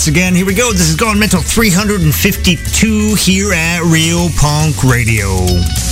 once again. Here we go. This is Gone Mental 352 here at Real Punk Radio.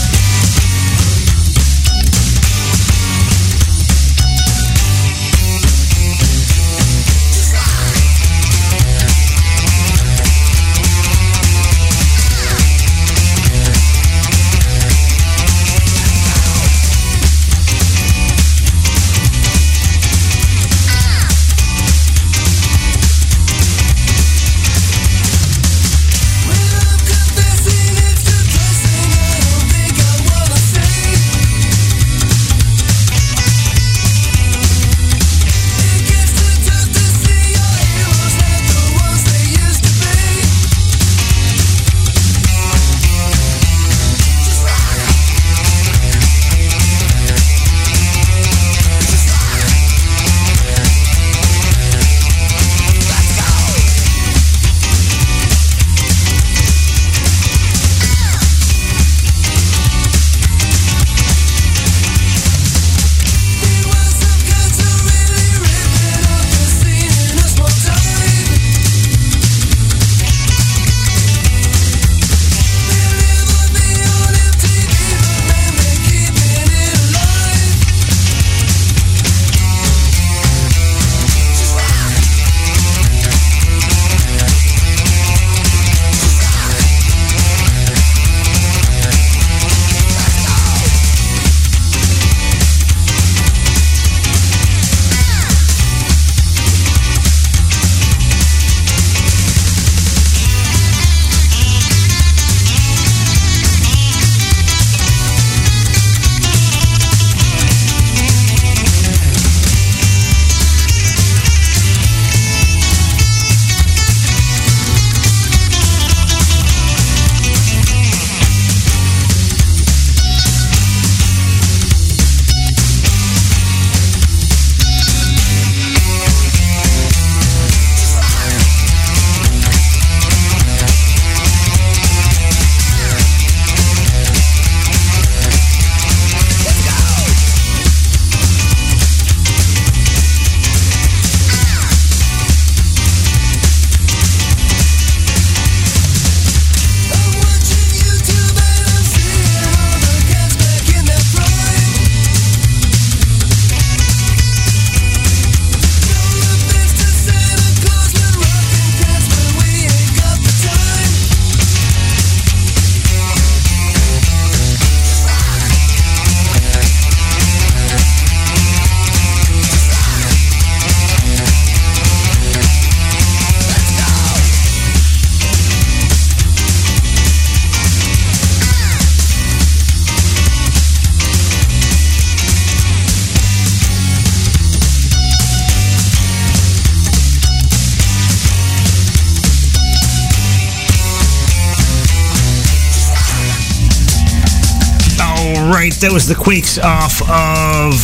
That was the Quakes off of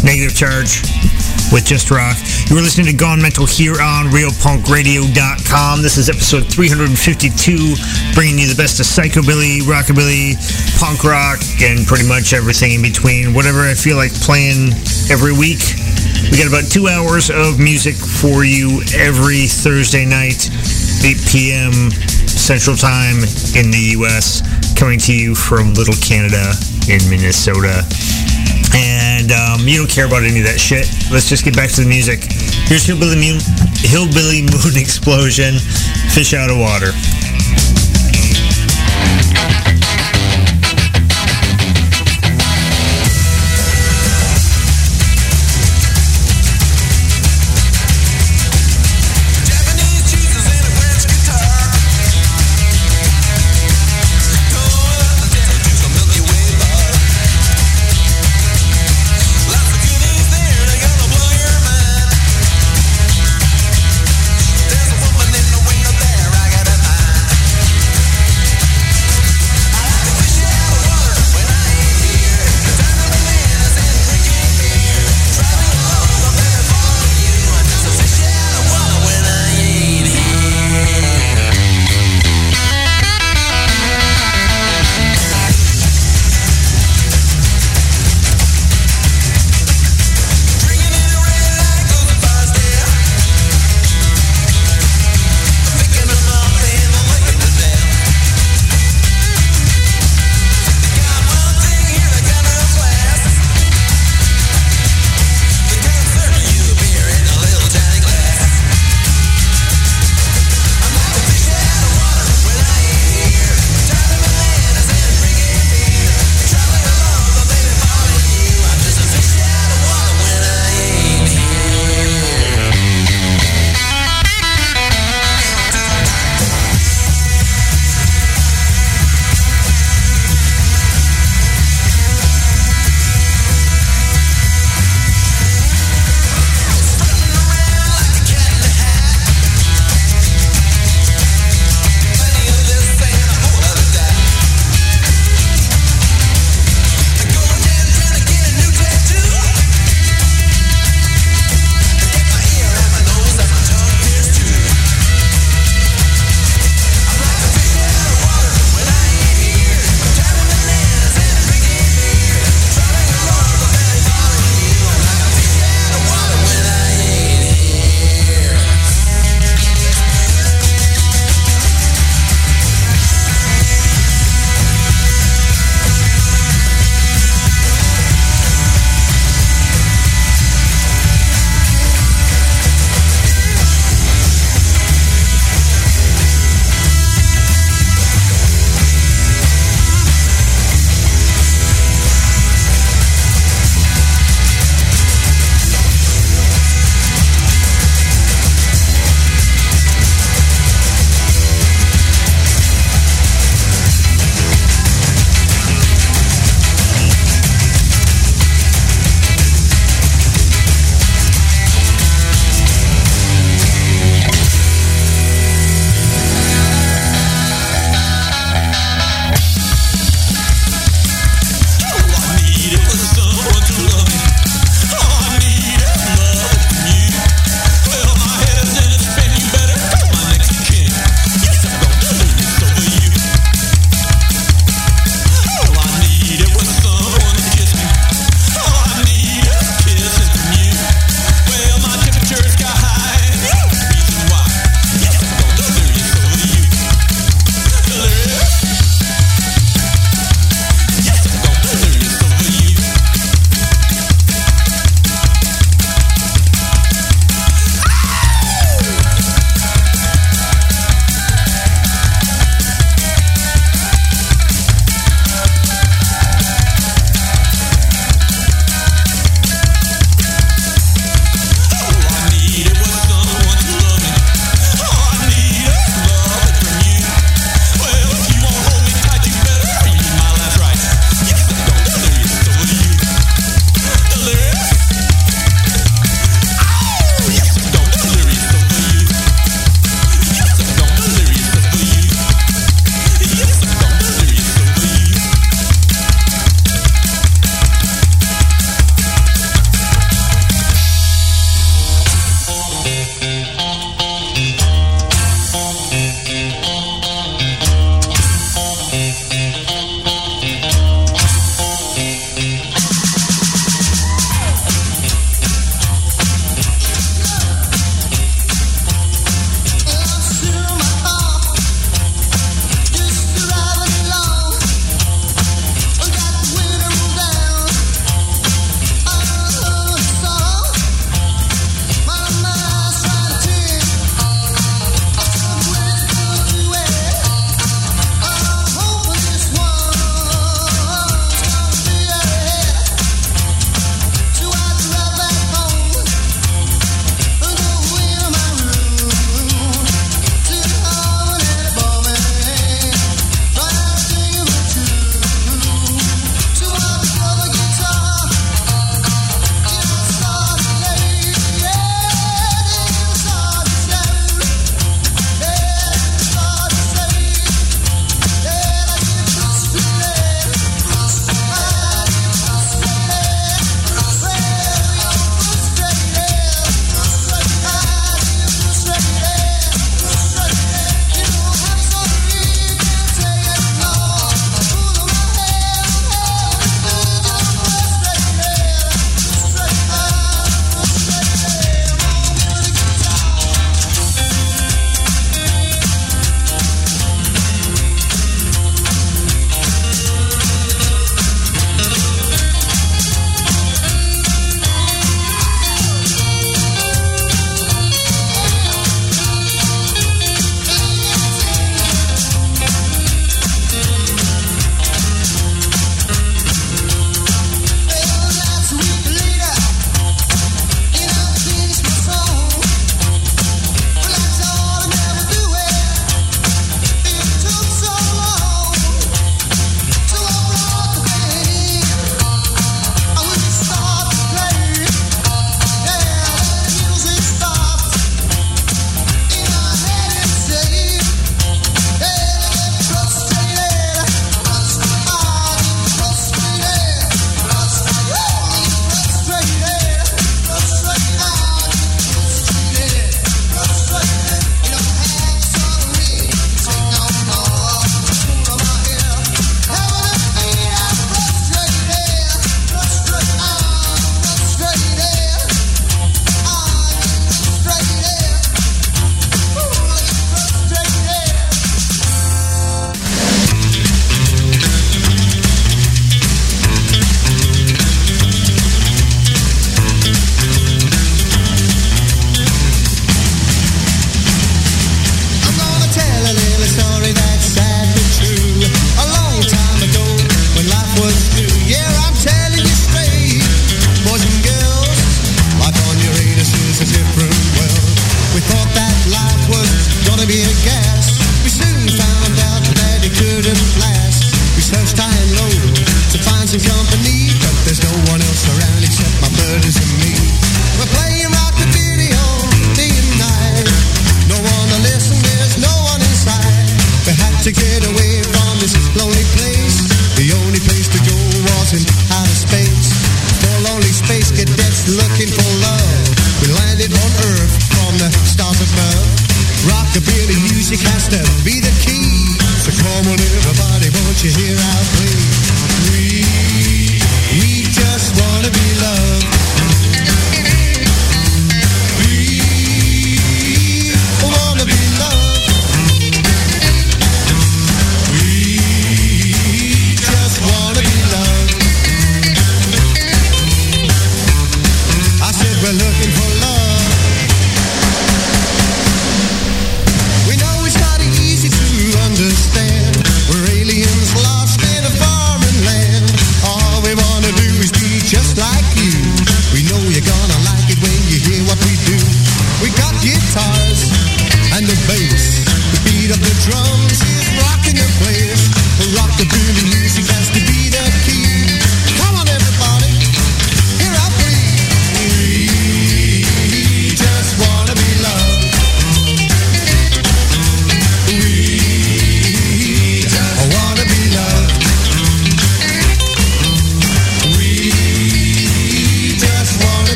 Negative Charge with Just Rock. You were listening to Gone Mental here on RealPunkRadio.com. This is episode 352, bringing you the best of psychobilly, rockabilly, punk rock, and pretty much everything in between. Whatever I feel like playing every week. We got about two hours of music for you every Thursday night, 8 p.m. Central Time in the U.S., coming to you from Little Canada in Minnesota. And um, you don't care about any of that shit. Let's just get back to the music. Here's Hillbilly Moon, Hillbilly Moon Explosion, Fish Out of Water.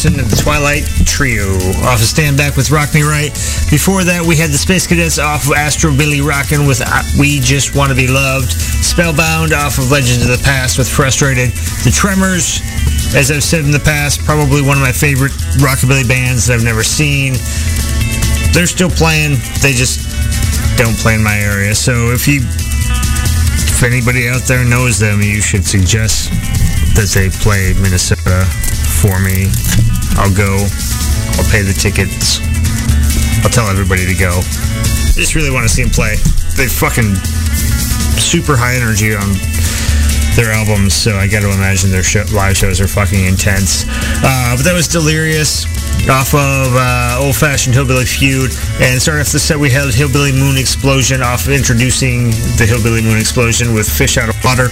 Carson and the Twilight Trio off of Stand Back with Rock Me Right. Before that, we had the Space Cadets off of Astro Billy Rockin' with uh, We Just Want to Be Loved. Spellbound off of Legends of the Past with Frustrated. The Tremors, as I've said in the past, probably one of my favorite rockabilly bands that I've never seen. They're still playing. They just don't play in my area. So if you, if anybody out there knows them, you should suggest that they play Minnesota for me. I'll go. I'll pay the tickets. I'll tell everybody to go. I just really want to see them play. They fucking super high energy on their albums, so I got to imagine their show, live shows are fucking intense. Uh, but that was Delirious off of uh, Old Fashioned Hillbilly Feud. And starting off the set, we had Hillbilly Moon Explosion off of introducing the Hillbilly Moon Explosion with Fish Out of Water.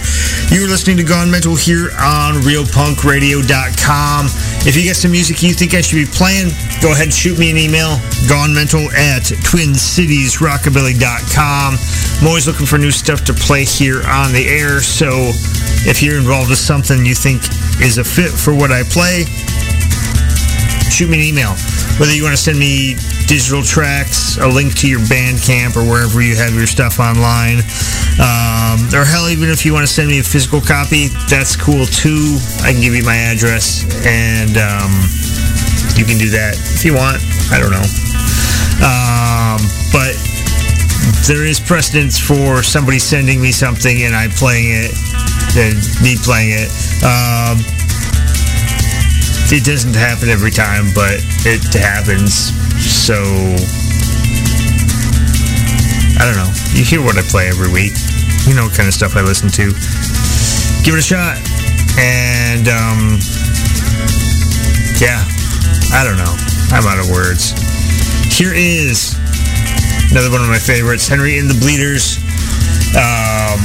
You were listening to Gone Mental here on RealPunkRadio.com. If you got some music you think I should be playing, go ahead and shoot me an email, gonemental at TwinCitiesRockabilly.com. I'm always looking for new stuff to play here on the air, so if you're involved with something you think is a fit for what I play, shoot me an email. Whether you want to send me digital tracks, a link to your Bandcamp or wherever you have your stuff online, um, or hell, even if you want to send me a physical copy, that's cool too. I can give you my address and um, you can do that if you want. I don't know. Um, but there is precedence for somebody sending me something and I playing it and me playing it. Um, it doesn't happen every time, but it happens. So I don't know. You hear what I play every week. You know what kind of stuff I listen to. Give it a shot. And um, yeah, I don't know. I'm out of words. Here is another one of my favorites, Henry and the Bleeders, um,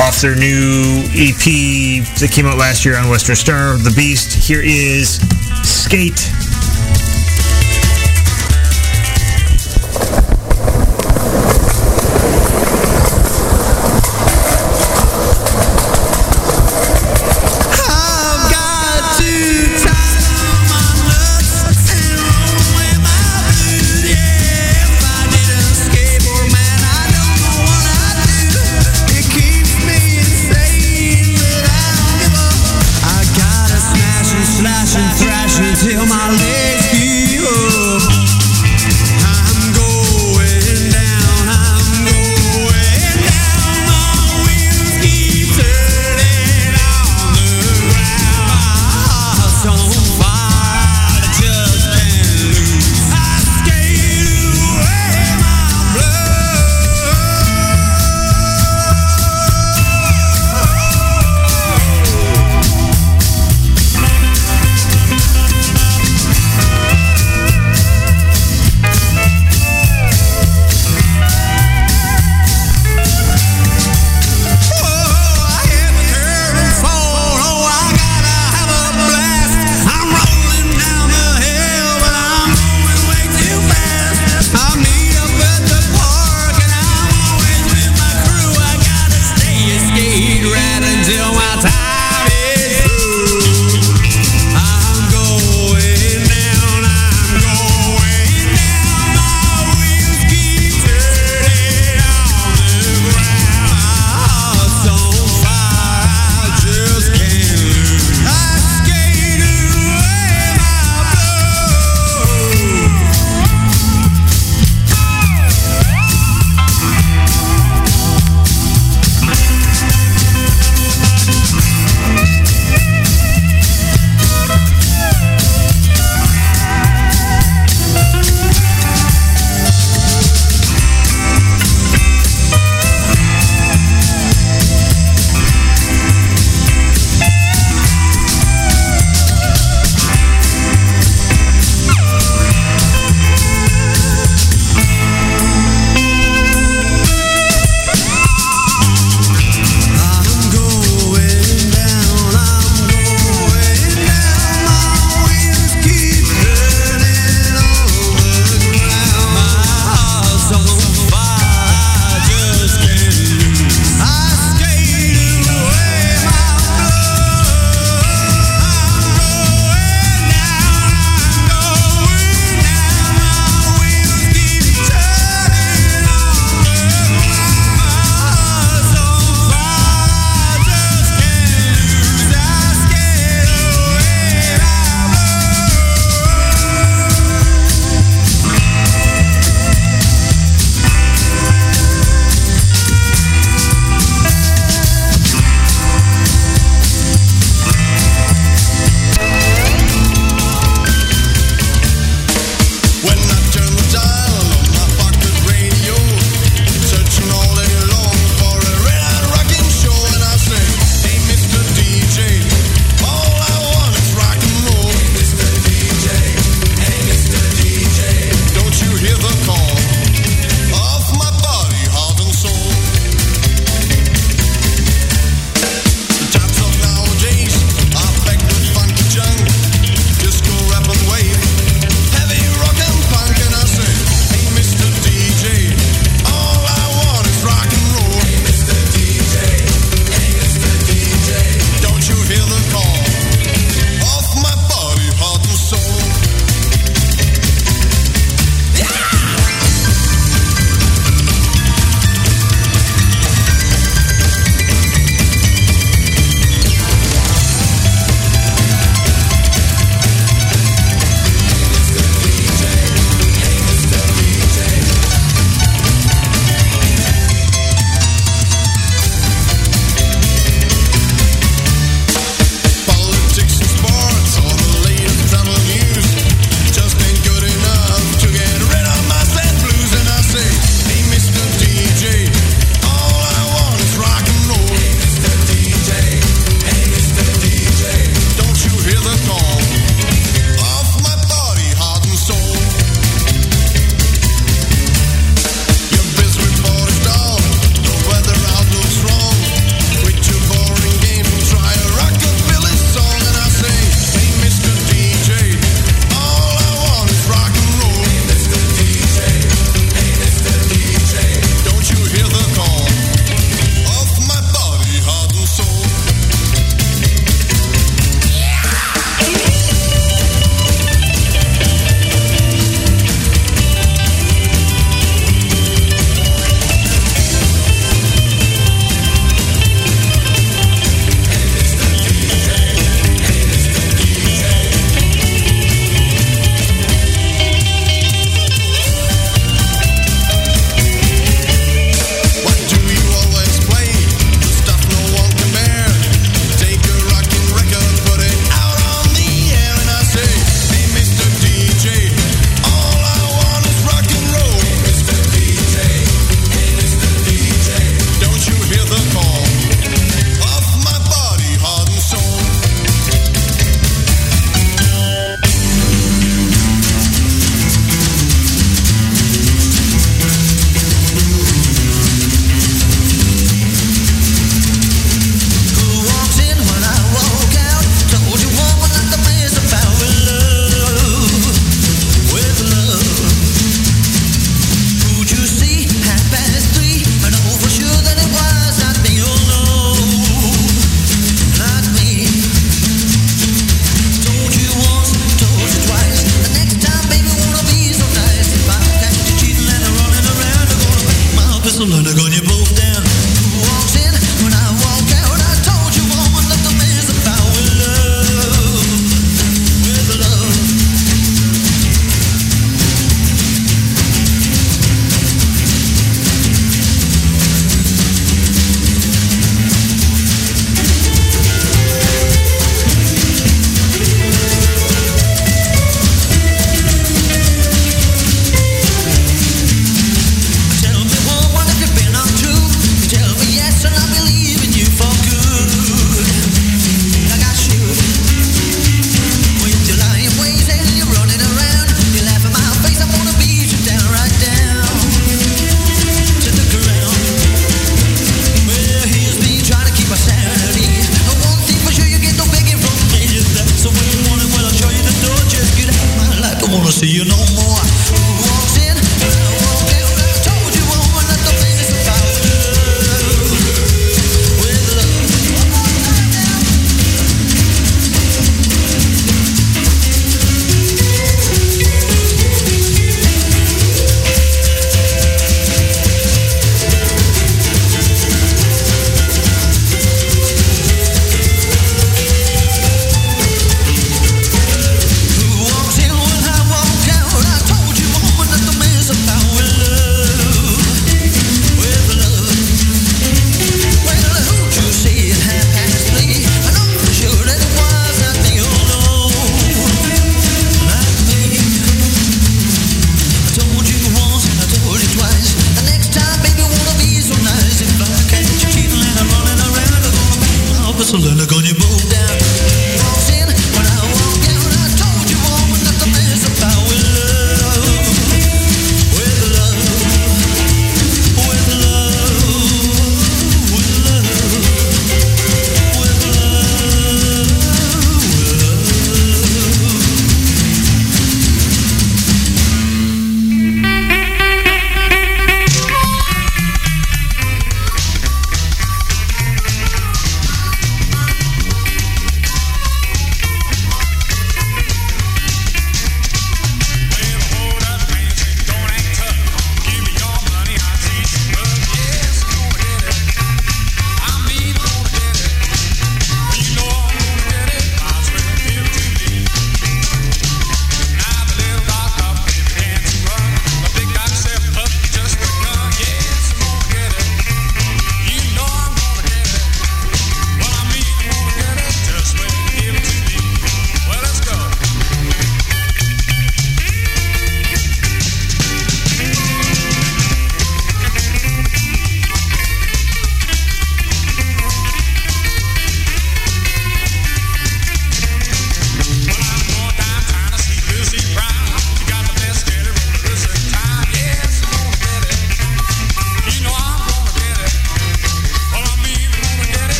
off their new EP that came out last year on Western Star, The Beast. Here is Skate.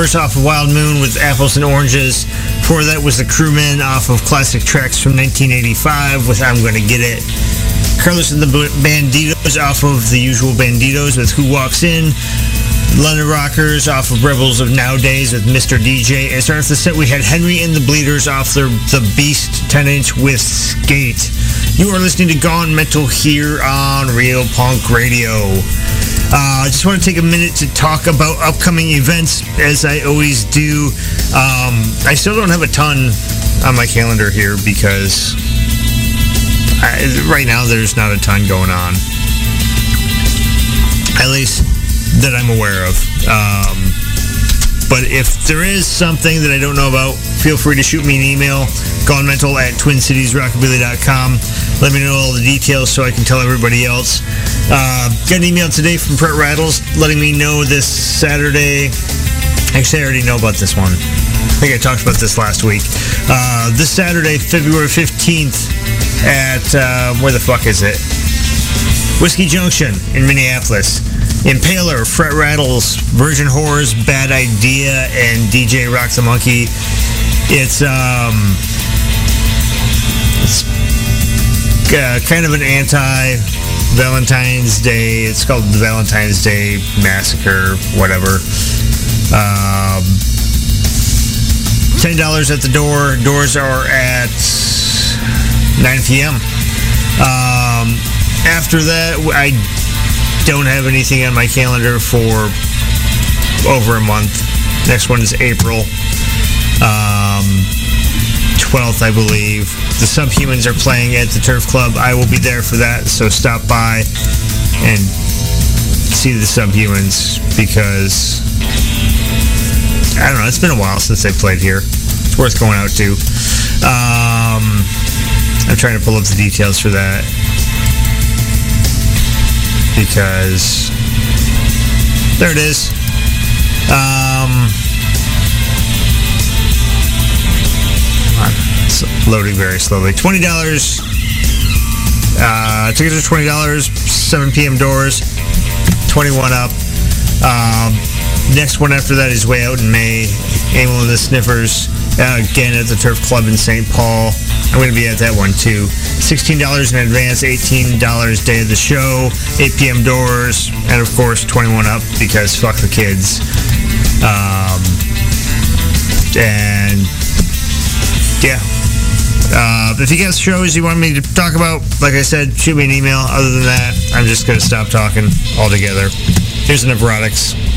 Daubers off of Wild Moon with Apples and Oranges. Before that was the Crewmen off of Classic Tracks from 1985 with I'm Gonna Get It. Carlos and the Bandidos off of The Usual Bandidos with Who Walks In. London Rockers off of Rebels of Nowadays with Mr. DJ. And starting off the set, we had Henry and the Bleeders off their The Beast 10 inch with Skate. You are listening to Gone Mental here on Real Punk Radio. Uh, I just want to take a minute to talk about upcoming events, as I always do. Um, I still don't have a ton on my calendar here because I, right now there's not a ton going on. At least that I'm aware of. Um, but if there is something that I don't know about, feel free to shoot me an email, gonemental at twincitiesrockabilly.com. Let me know all the details so I can tell everybody else. Uh, got an email today from Fret Rattles letting me know this Saturday. Actually, I already know about this one. I think I talked about this last week. Uh, this Saturday, February 15th, at, uh, where the fuck is it? Whiskey Junction in Minneapolis. Impaler, Fret Rattles, Virgin Whores, Bad Idea, and DJ Rock the Monkey. It's um, it's uh, kind of an anti Valentine's Day. It's called the Valentine's Day Massacre, whatever. Um, Ten dollars at the door. Doors are at 9 p.m. Um, after that, I don't have anything on my calendar for over a month. Next one is April um, 12th, I believe. The Subhumans are playing at the Turf Club. I will be there for that, so stop by and see the Subhumans because I don't know. It's been a while since they played here. It's worth going out to. Um, I'm trying to pull up the details for that because there it is. Um, loading very slowly. Twenty dollars. Uh, tickets are twenty dollars. Seven p.m. doors. Twenty-one up. Um, next one after that is way out in May. Amyl and the Sniffers. Uh, again at the Turf Club in St. Paul. I'm going to be at that one too. $16 in advance, $18 day of the show, 8 p.m. doors, and of course 21 up because fuck the kids. Um, and yeah. Uh, if you got shows you want me to talk about, like I said, shoot me an email. Other than that, I'm just going to stop talking altogether. Here's the Neurotics.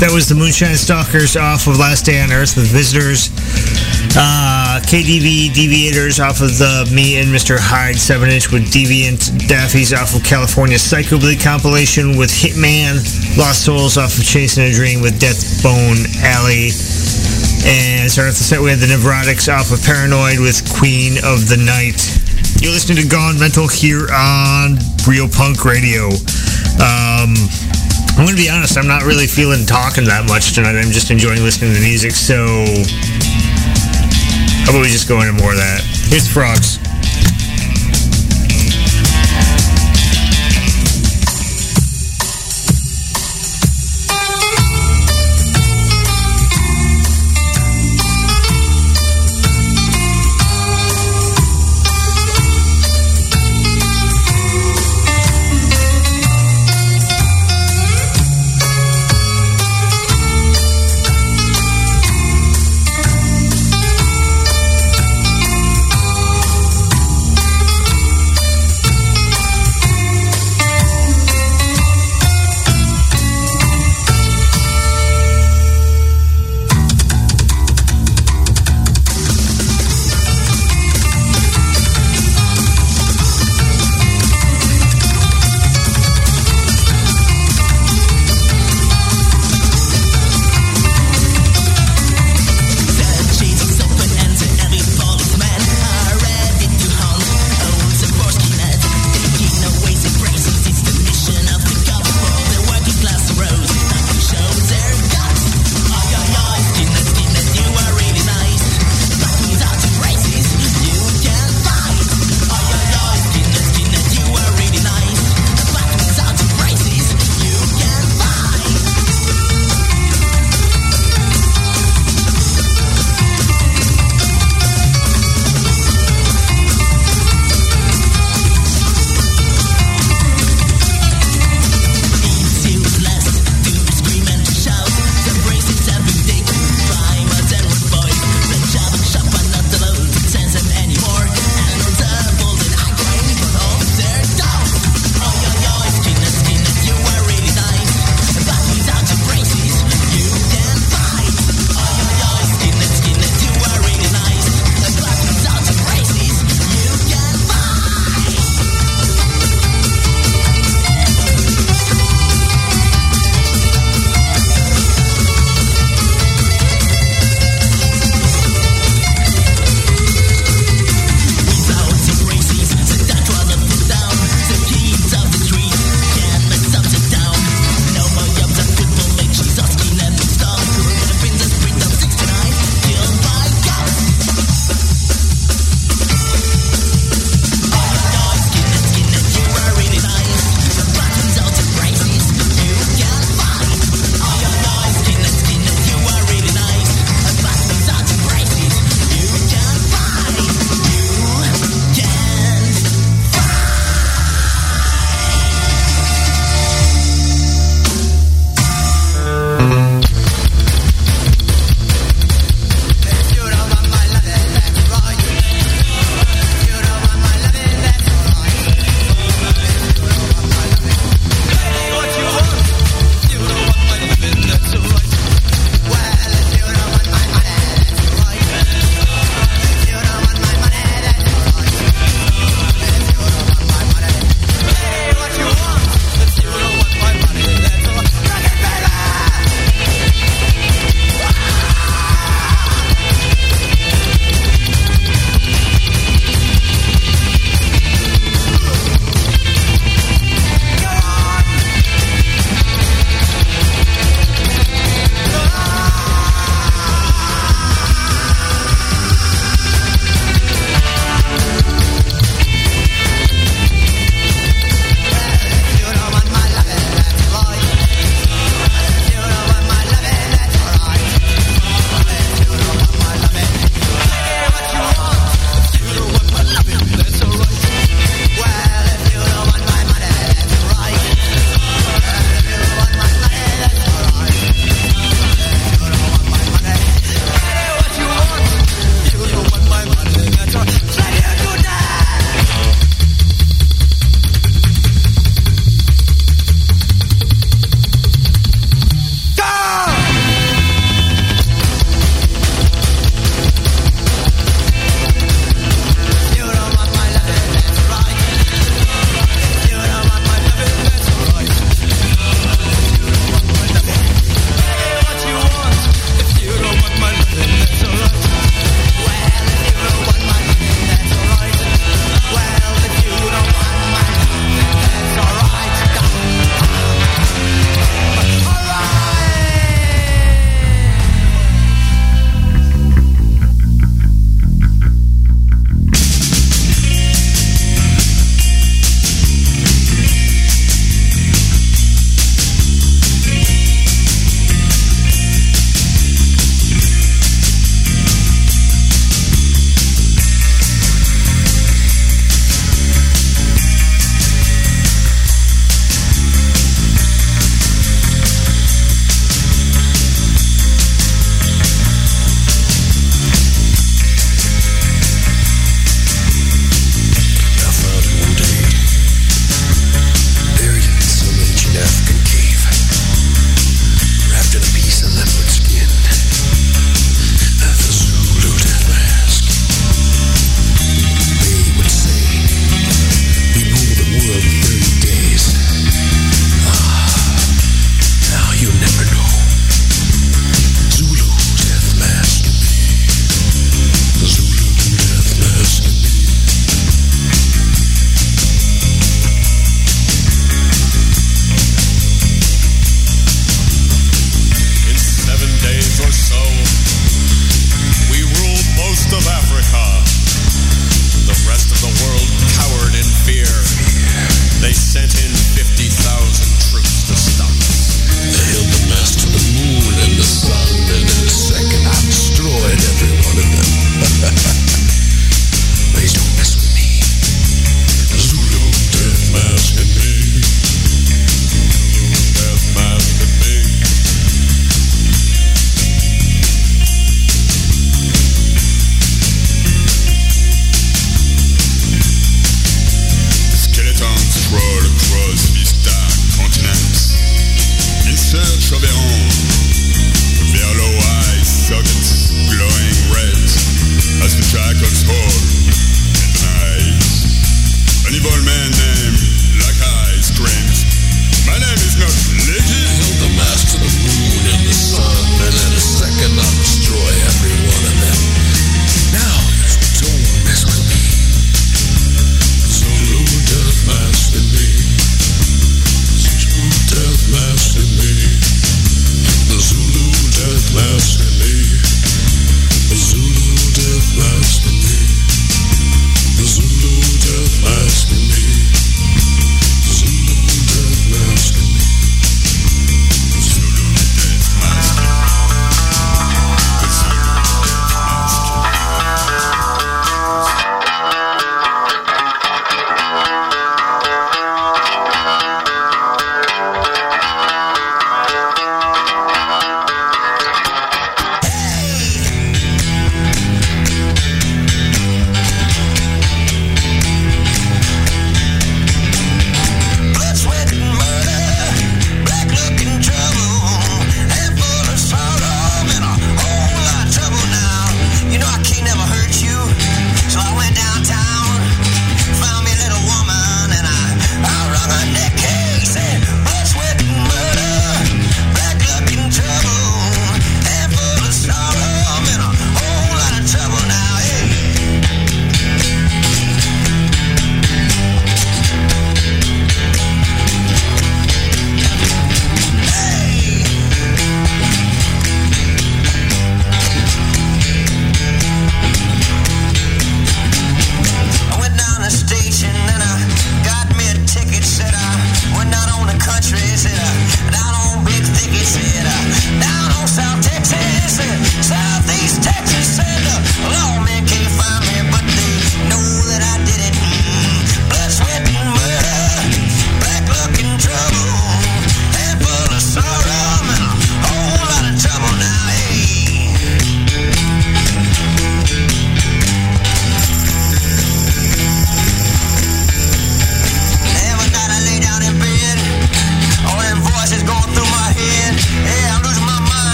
That was the Moonshine Stalkers off of Last Day on Earth with Visitors. Uh, KDV Deviators off of the Me and Mr. Hyde 7 inch with Deviant Daffy's off of California Psycho Bleed compilation with Hitman Lost Souls off of Chasing a Dream with Death Bone Alley. And starting off the set, we had the Neurotics off of Paranoid with Queen of the Night. You're listening to Gone Mental here on Real Punk Radio. Um, I'm to be honest, I'm not really feeling talking that much tonight. I'm just enjoying listening to music, so how about we just go into more of that? Here's frogs.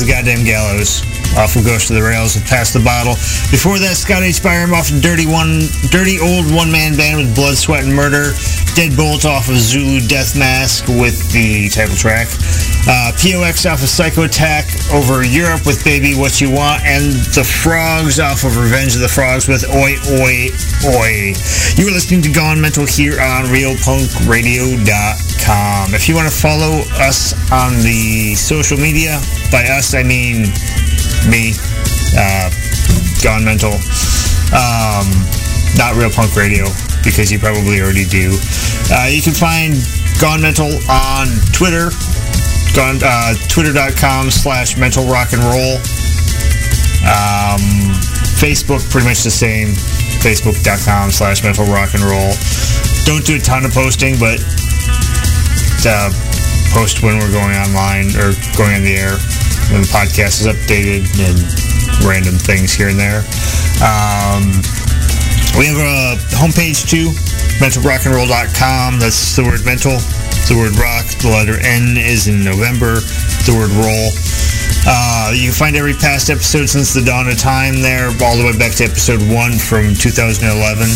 The goddamn gallows. Off of Ghost of the Rails with Pass the Bottle. Before that, Scott H. Biram off of Dirty One, Dirty Old One Man Band with Blood, Sweat, and Murder. Deadbolt off of Zulu Death Mask with the title track. Uh, POX off of Psycho Attack over Europe with Baby What You Want. And The Frogs off of Revenge of the Frogs with Oi Oi Oi. You are listening to Gone Mental here on RealPunkRadio.com. If you want to follow us on the social media, by us I mean me, uh, Gone Mental, um, not Real Punk Radio, because you probably already do. Uh, you can find Gone Mental on Twitter, gone, uh, twitter.com slash mental rock and roll. Um, Facebook, pretty much the same, facebook.com slash mental rock and roll. Don't do a ton of posting, but uh, post when we're going online or going on the air when the podcast is updated and random things here and there. Um, we have a homepage too, mentalrockandroll.com. That's the word mental, the word rock. The letter N is in November, the word roll. Uh, you can find every past episode since the dawn of time there, all the way back to episode one from 2011.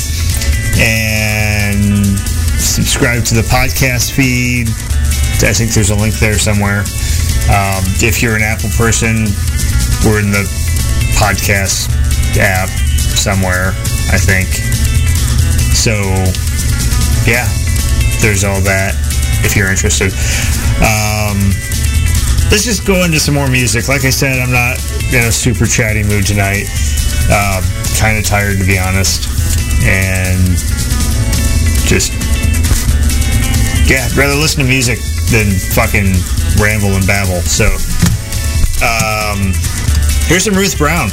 And subscribe to the podcast feed. I think there's a link there somewhere. Um, if you're an Apple person, we're in the podcast app somewhere, I think. So, yeah, there's all that if you're interested. Um, let's just go into some more music. Like I said, I'm not in a super chatty mood tonight. Uh, kind of tired, to be honest. And just, yeah, rather listen to music than fucking ramble and babble. So, um, here's some Ruth Brown.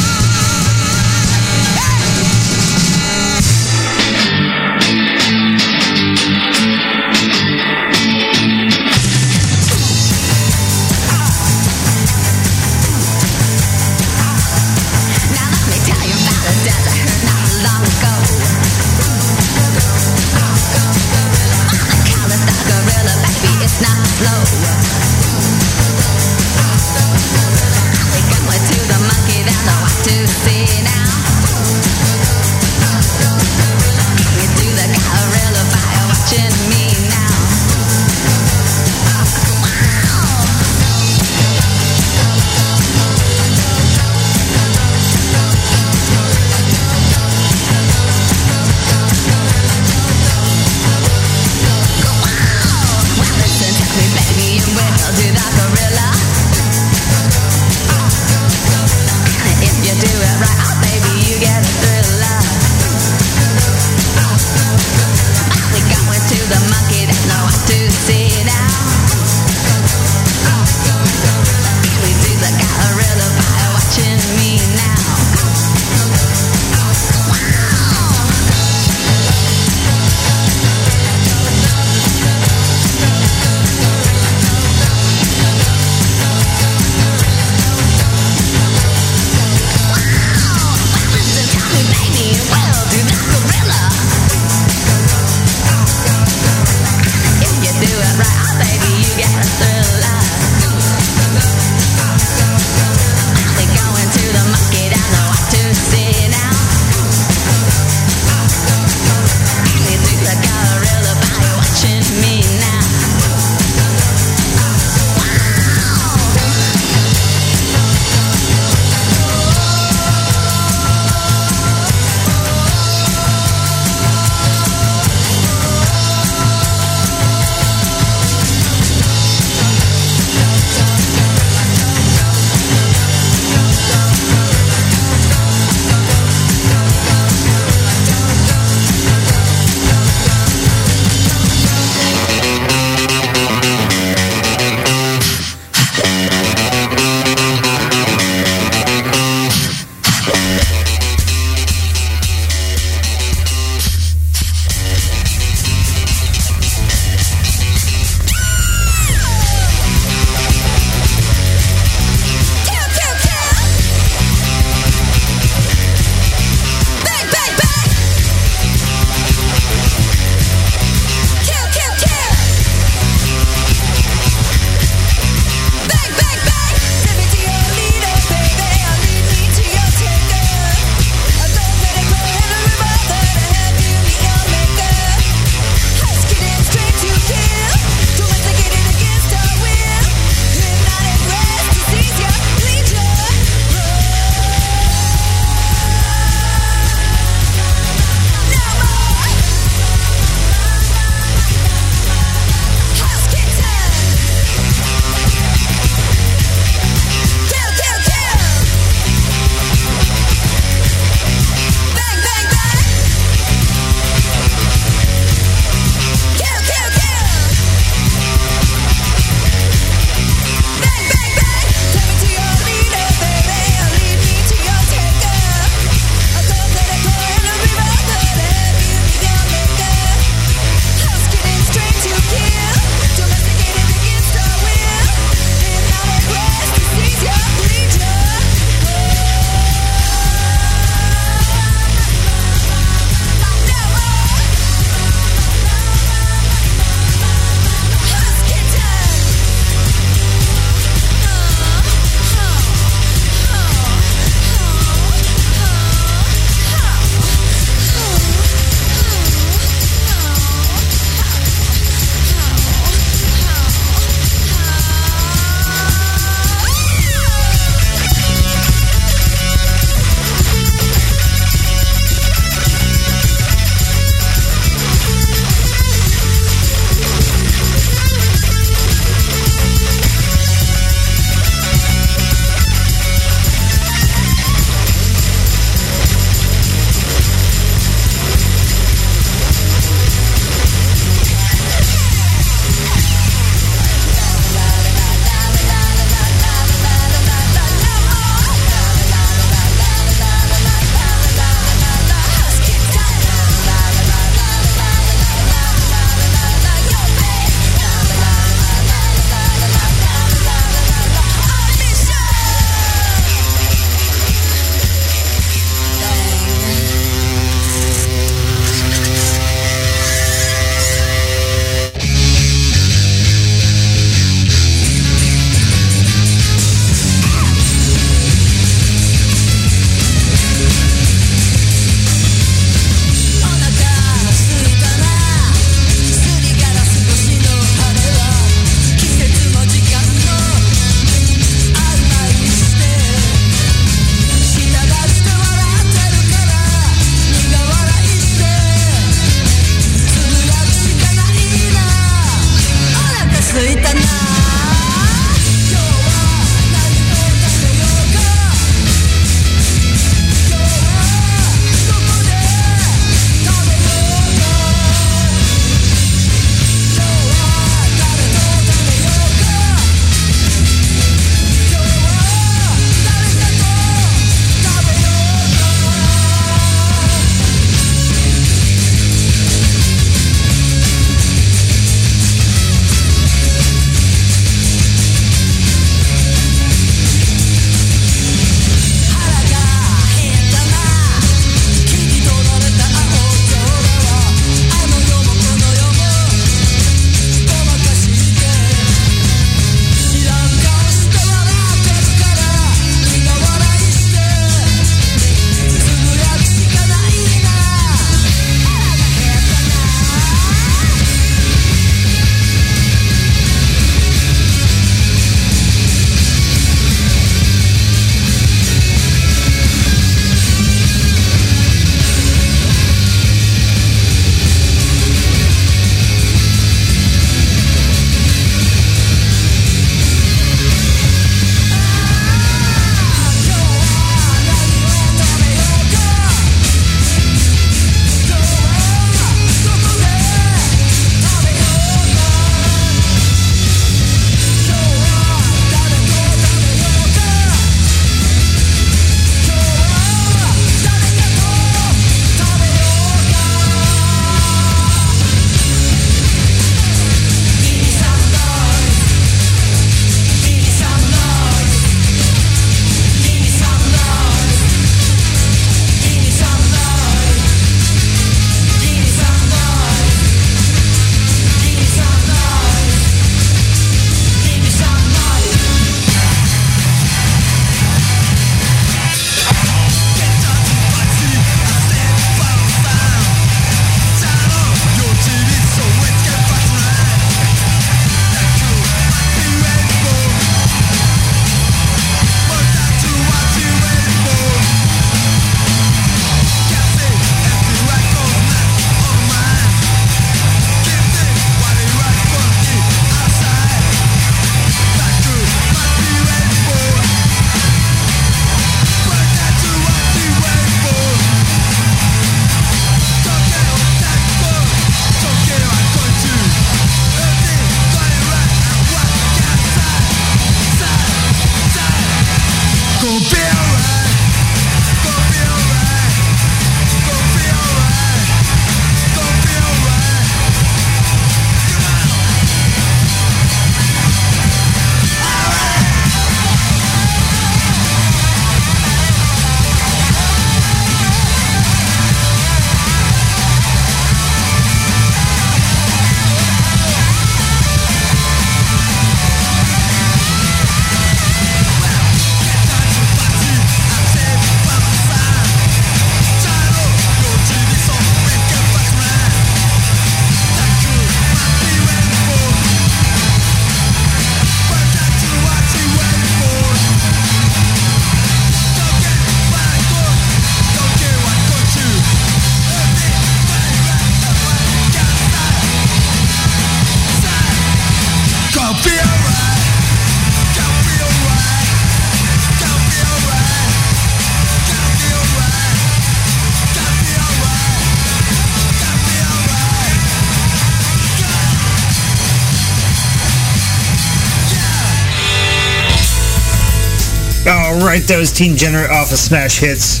Right. That was Teen Jenner off of Smash Hits.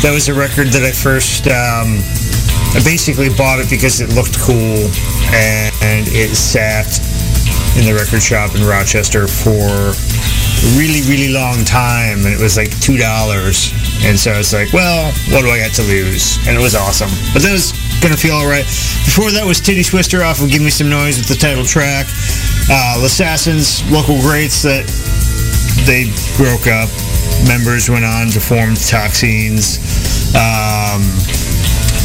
That was a record that I first, um, I basically bought it because it looked cool and, and it sat in the record shop in Rochester for a really, really long time and it was like $2. And so I was like, well, what do I got to lose? And it was awesome. But that was gonna feel alright. Before that was Titty Twister off of Give Me Some Noise with the title track. Uh, Assassins, local greats that they broke up. Members went on to form Toxines. Um,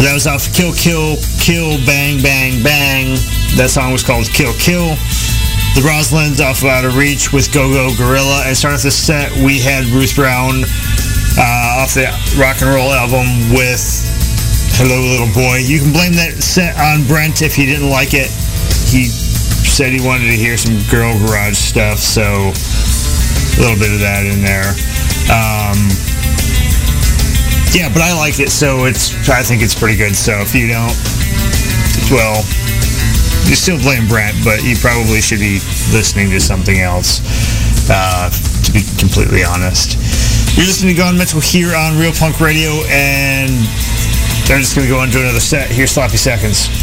that was off Kill Kill Kill Bang Bang Bang. That song was called Kill Kill. The Roslins off of Out of Reach with Go Go Gorilla. And starting off the set, we had Ruth Brown uh, off the rock and roll album with Hello Little Boy. You can blame that set on Brent if he didn't like it. He said he wanted to hear some girl garage stuff, so a little bit of that in there. Um, yeah, but I liked it, so it's I think it's pretty good. So if you don't, well, you still blame Brent, but you probably should be listening to something else. Uh, to be completely honest, you're listening to Gone Mental here on Real Punk Radio, and they're just gonna go on to another set. Here's Sloppy Seconds.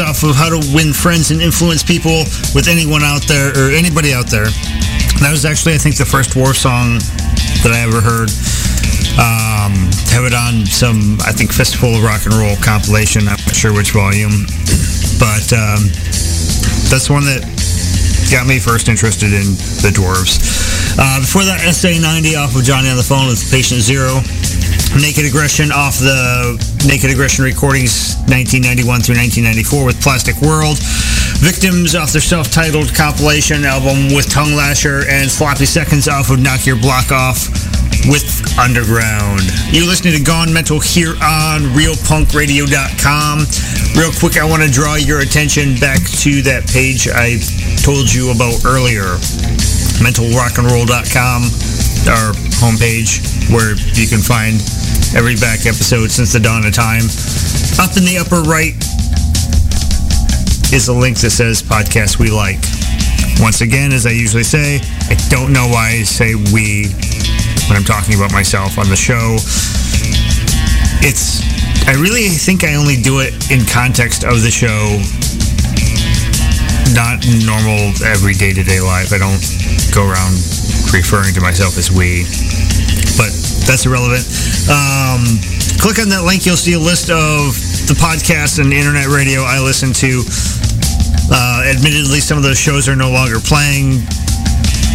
Off of How to Win Friends and Influence People with anyone out there, or anybody out there. That was actually, I think, the first Dwarves song that I ever heard. Um, have it on some, I think, Festival of Rock and Roll compilation. I'm not sure which volume. But um, that's one that got me first interested in the Dwarves. Uh, before that, SA90 off of Johnny on the Phone with Patient Zero. Naked Aggression off the Naked Aggression recordings 1991 through 1994 with Plastic World. Victims off their self-titled compilation album with Tongue Lasher and Sloppy Seconds off of Knock Your Block Off with Underground. You're listening to Gone Mental here on RealPunkRadio.com. Real quick, I want to draw your attention back to that page I told you about earlier, MentalRockAndRoll.com, our homepage where you can find every back episode since the dawn of time. Up in the upper right is a link that says podcast we like. Once again, as I usually say, I don't know why I say we when I'm talking about myself on the show. It's, I really think I only do it in context of the show, not normal every day to day life. I don't go around referring to myself as we, but that's irrelevant. Um, click on that link, you'll see a list of the podcasts and internet radio I listen to. Uh, admittedly, some of those shows are no longer playing.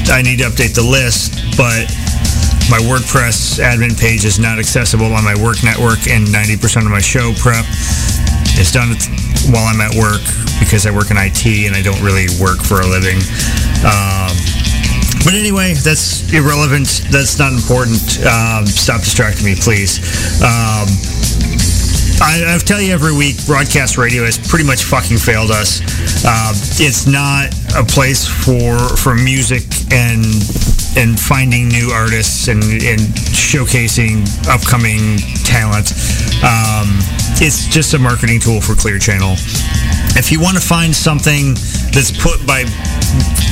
I need to update the list, but my WordPress admin page is not accessible on my work network, and 90% of my show prep is done while I'm at work because I work in IT and I don't really work for a living. Um, but anyway, that's irrelevant. That's not important. Um, stop distracting me, please. Um, I, I tell you every week, broadcast radio has pretty much fucking failed us. Uh, it's not a place for for music and and finding new artists and, and showcasing upcoming talent. Um, it's just a marketing tool for Clear Channel. If you want to find something that's put by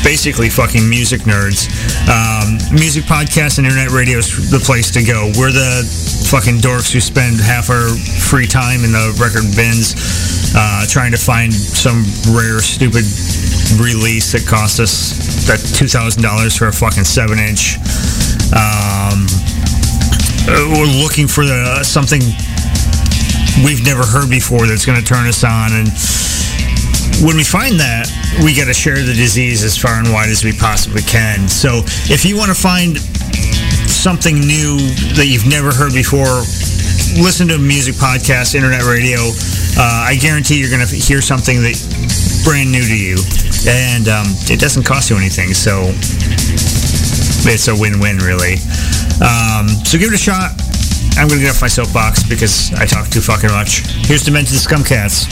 basically fucking music nerds, um, music podcasts and internet radio is the place to go. We're the fucking dorks who spend half our free time in the record bins uh, trying to find some rare, stupid release that cost us that $2,000 for a fucking 7-inch. Um, uh, we're looking for the, something we've never heard before that's going to turn us on. And when we find that, we got to share the disease as far and wide as we possibly can. So if you want to find something new that you've never heard before, listen to music podcast, internet radio. Uh, I guarantee you're going to hear something that brand new to you, and um, it doesn't cost you anything. So it's a win-win, really. Um, so give it a shot. I'm going to get off my soapbox because I talk too fucking much. Here's Demented Scumcats.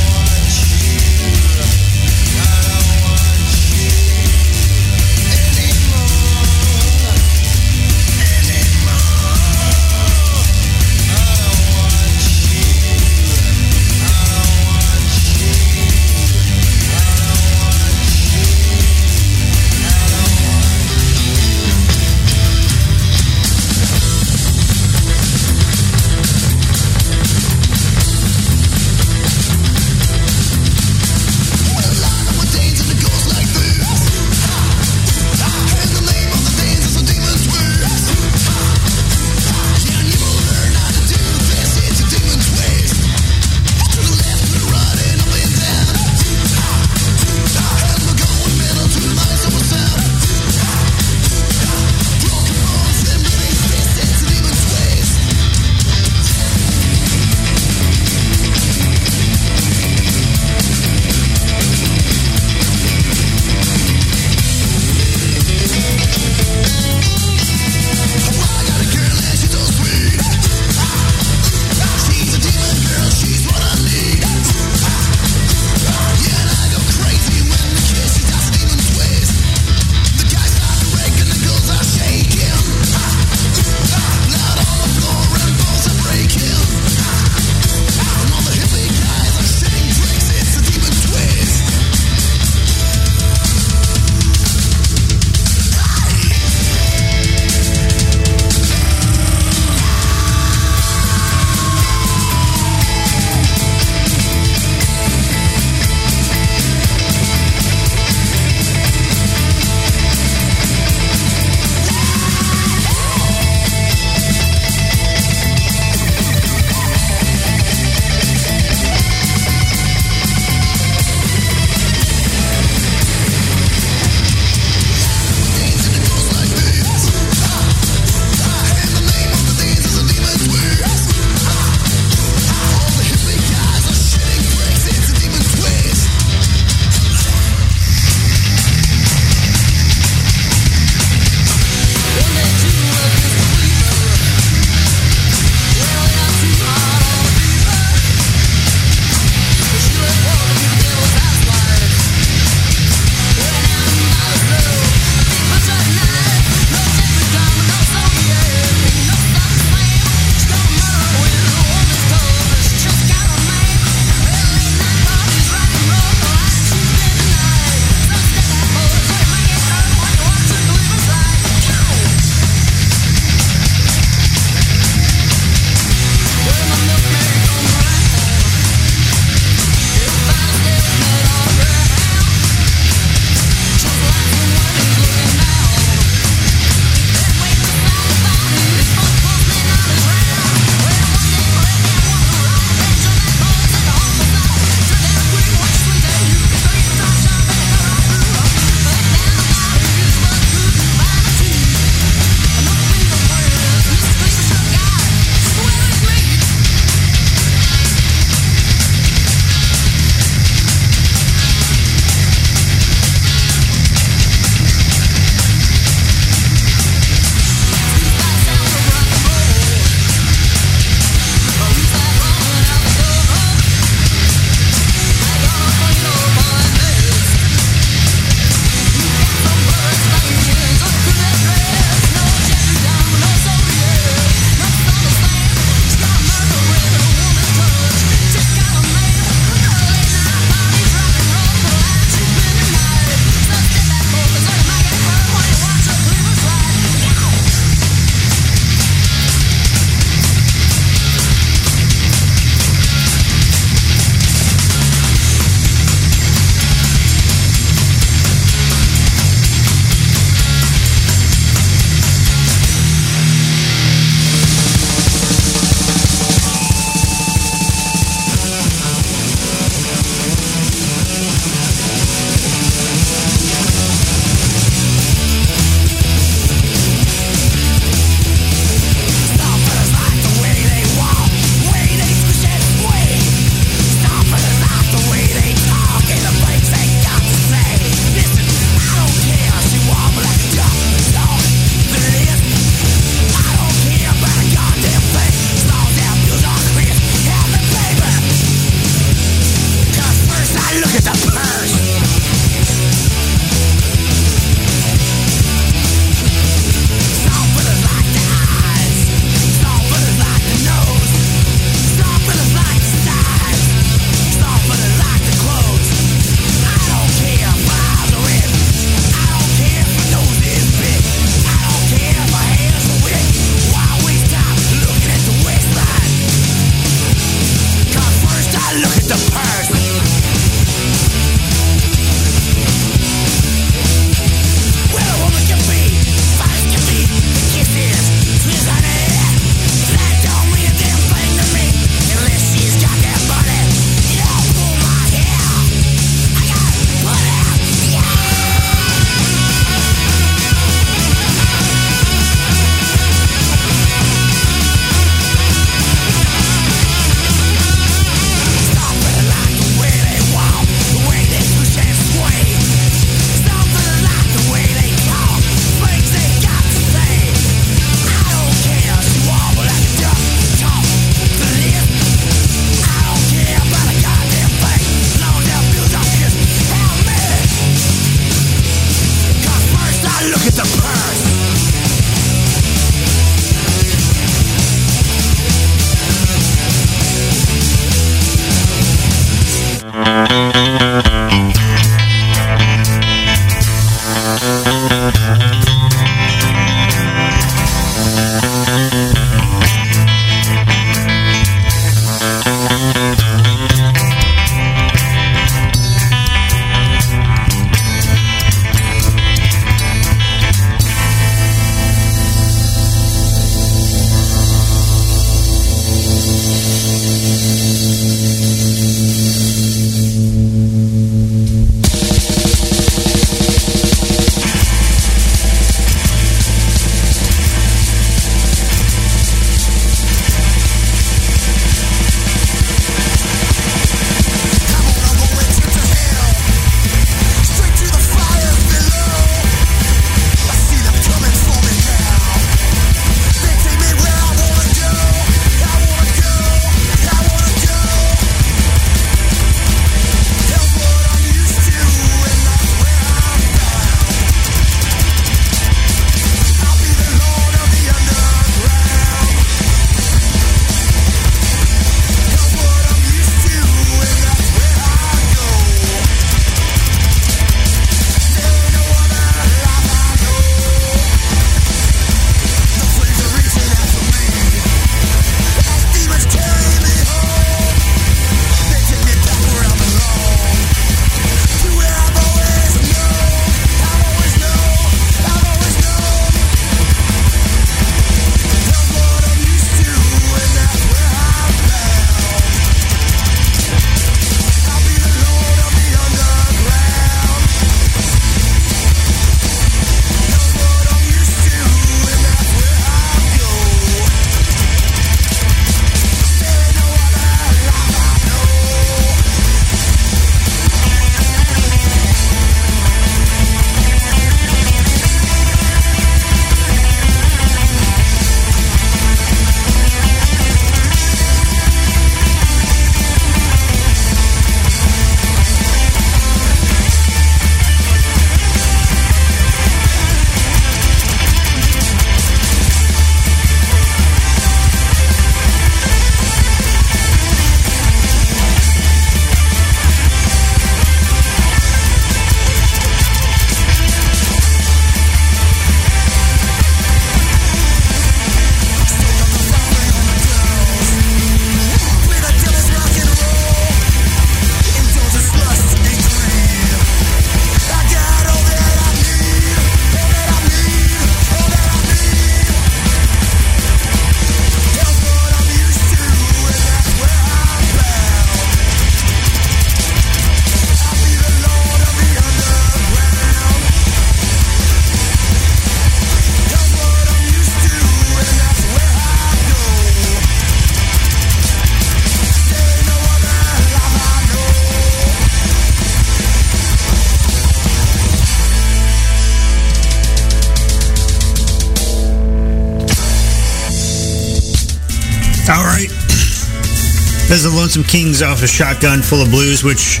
There's the Lonesome Kings off a Shotgun Full of Blues, which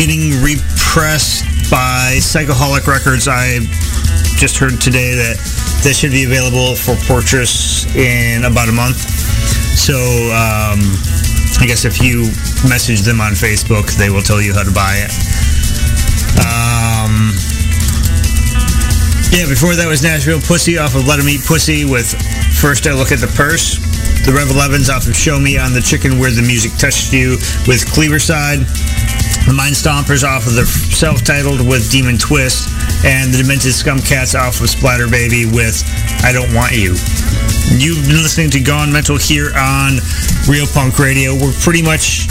getting repressed by Psychoholic Records. I just heard today that this should be available for purchase in about a month. So um, I guess if you message them on Facebook, they will tell you how to buy it. Um, yeah, before that was Nashville Pussy off of Let Let 'Em Eat Pussy with First I Look at the Purse. The Rev 11s off of Show Me on the Chicken Where the Music Touched You with Cleaverside. The Mind Stompers off of the self-titled with Demon Twist. And the Demented Scumcats off of Splatter Baby with I Don't Want You. You've been listening to Gone Mental here on Real Punk Radio. We're pretty much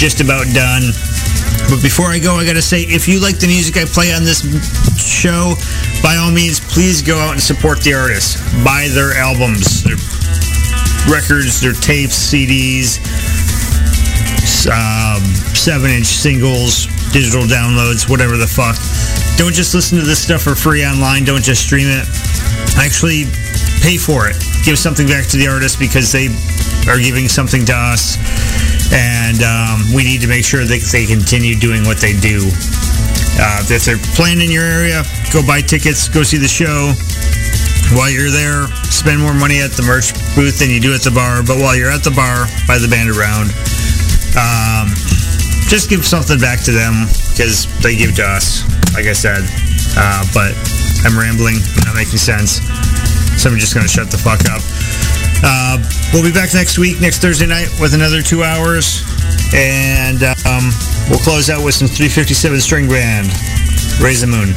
just about done. But before I go, I gotta say, if you like the music I play on this show, by all means, please go out and support the artists. Buy their albums, their records, their tapes, CDs, um, seven-inch singles, digital downloads, whatever the fuck. Don't just listen to this stuff for free online. Don't just stream it. Actually, pay for it. Give something back to the artist because they are giving something to us, and um, we need to make sure that they continue doing what they do. Uh, if they're playing in your area, go buy tickets, go see the show. While you're there, spend more money at the merch booth than you do at the bar. But while you're at the bar, buy the band around. Um, just give something back to them because they give to us, like I said. Uh, but I'm rambling, not making sense. So I'm just going to shut the fuck up. Uh, we'll be back next week, next Thursday night, with another two hours. And um, we'll close out with some 357 string band. Raise the moon.